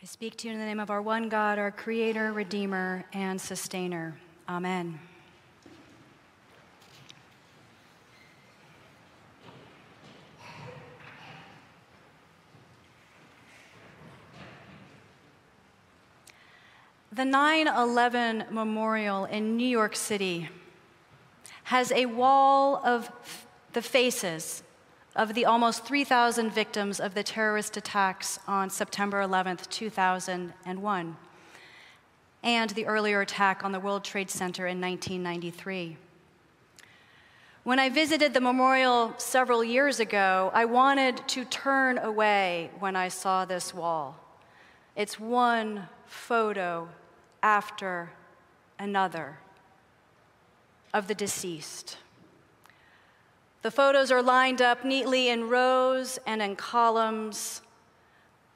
I speak to you in the name of our one God, our Creator, Redeemer, and Sustainer. Amen. The 9 11 memorial in New York City has a wall of the faces of the almost 3,000 victims of the terrorist attacks on September 11th, 2001, and the earlier attack on the World Trade Center in 1993. When I visited the memorial several years ago, I wanted to turn away when I saw this wall. It's one photo after another of the deceased. The photos are lined up neatly in rows and in columns.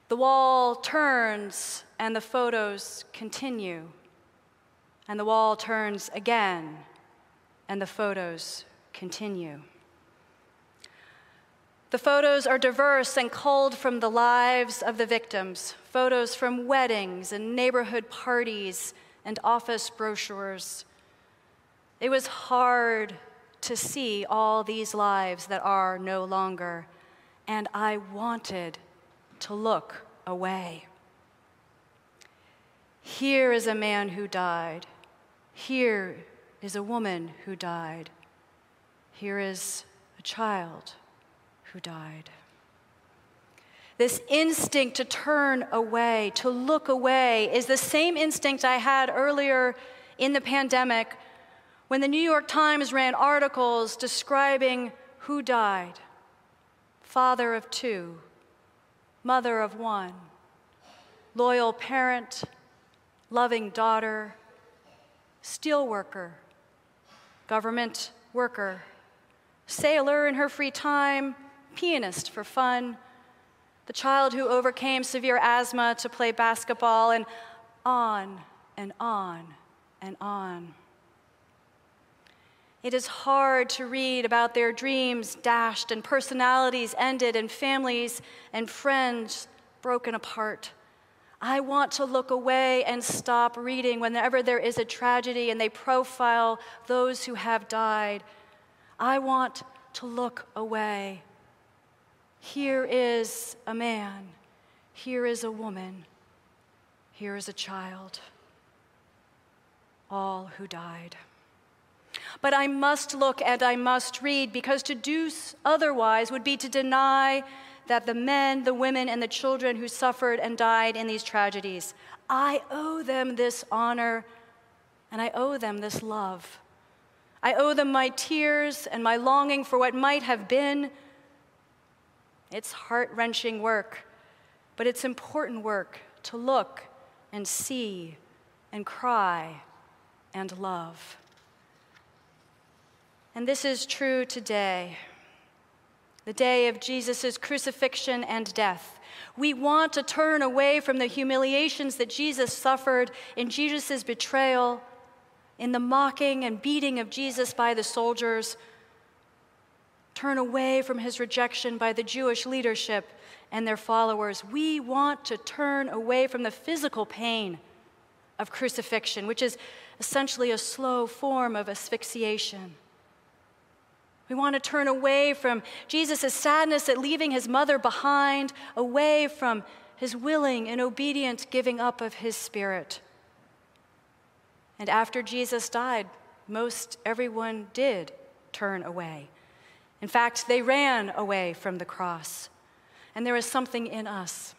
The wall turns and the photos continue. And the wall turns again and the photos continue. The photos are diverse and culled from the lives of the victims photos from weddings and neighborhood parties and office brochures. It was hard to see all these lives that are no longer, and I wanted to look away. Here is a man who died. Here is a woman who died. Here is a child who died. This instinct to turn away, to look away, is the same instinct I had earlier in the pandemic when the New York Times ran articles describing who died father of two, mother of one, loyal parent, loving daughter, steelworker, government worker, sailor in her free time, pianist for fun, the child who overcame severe asthma to play basketball, and on and on and on. It is hard to read about their dreams dashed and personalities ended and families and friends broken apart. I want to look away and stop reading whenever there is a tragedy and they profile those who have died. I want to look away. Here is a man, here is a woman, here is a child, all who died. But I must look and I must read because to do otherwise would be to deny that the men, the women, and the children who suffered and died in these tragedies, I owe them this honor and I owe them this love. I owe them my tears and my longing for what might have been. It's heart wrenching work, but it's important work to look and see and cry and love. And this is true today, the day of Jesus' crucifixion and death. We want to turn away from the humiliations that Jesus suffered in Jesus' betrayal, in the mocking and beating of Jesus by the soldiers, turn away from his rejection by the Jewish leadership and their followers. We want to turn away from the physical pain of crucifixion, which is essentially a slow form of asphyxiation. We want to turn away from Jesus' sadness at leaving his mother behind, away from his willing and obedient giving up of his spirit. And after Jesus died, most everyone did turn away. In fact, they ran away from the cross. And there is something in us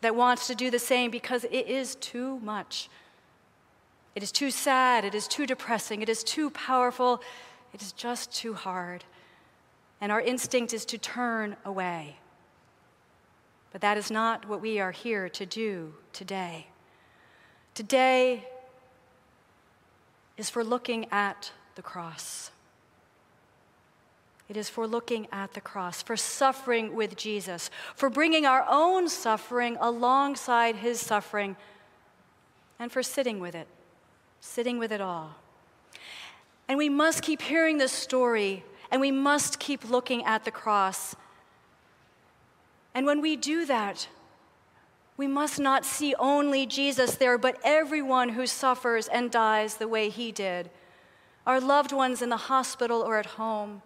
that wants to do the same because it is too much. It is too sad, it is too depressing, it is too powerful it is just too hard. And our instinct is to turn away. But that is not what we are here to do today. Today is for looking at the cross. It is for looking at the cross, for suffering with Jesus, for bringing our own suffering alongside his suffering, and for sitting with it, sitting with it all. And we must keep hearing this story, and we must keep looking at the cross. And when we do that, We must not see only Jesus there, but everyone who suffers and dies the way he did. Our loved ones in the hospital or at home,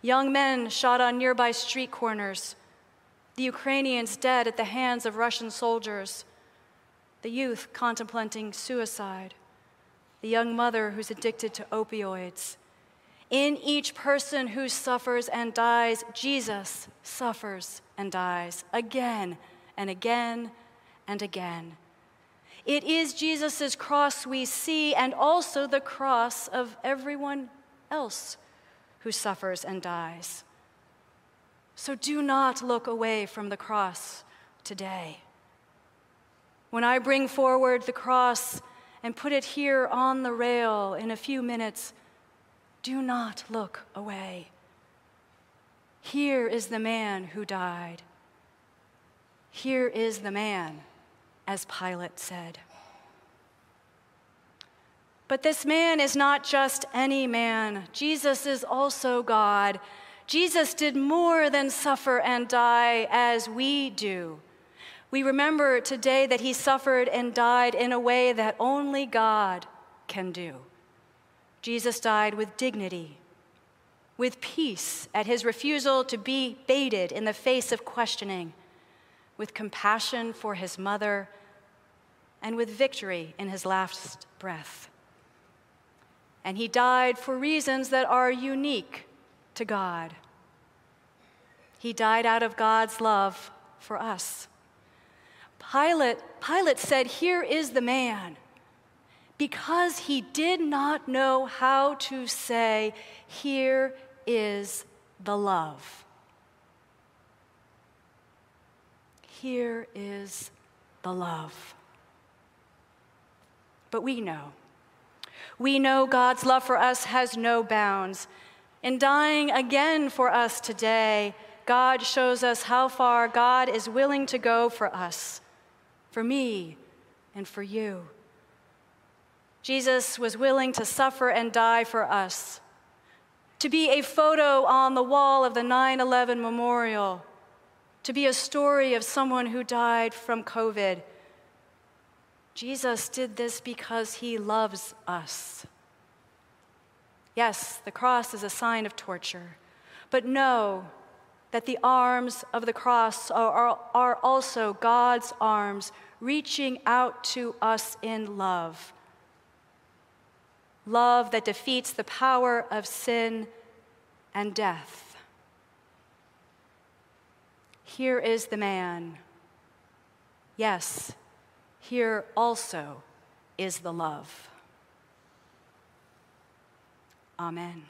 young men shot on nearby street corners, the Ukrainians dead at the hands of Russian soldiers, the youth contemplating suicide, the young mother who's addicted to opioids. In each person who suffers and dies, Jesus suffers and dies again and again and again. It is Jesus' cross we see, and also the cross of everyone else who suffers and dies. So do not look away from the cross today. When I bring forward the cross and put it here on the rail in a few minutes, do not look away. Here is the man who died. Here is the man, as Pilate said. But this man is not just any man. Jesus is also God. Jesus did more than suffer and die as we do. We remember today that he suffered and died in a way that only God can do. Jesus died with dignity, with peace at his refusal to be baited in the face of questioning, with compassion for his mother, and with victory in his last breath. And he died for reasons that are unique to God. He died out of God's love for us. Pilate, Pilate said, Here is the man. Because he did not know how to say, Here is the love. Here is the love. But we know. We know God's love for us has no bounds. In dying again for us today, God shows us how far God is willing to go for us, for me, and for you. Jesus was willing to suffer and die for us, to be a photo on the wall of the 9 11 memorial, to be a story of someone who died from COVID. Jesus did this because he loves us. Yes, the cross is a sign of torture, but know that the arms of the cross are, are, also God's arms reaching out to us in love. Love that defeats the power of sin and death. Here is the man. Yes, here also is the love. Amen.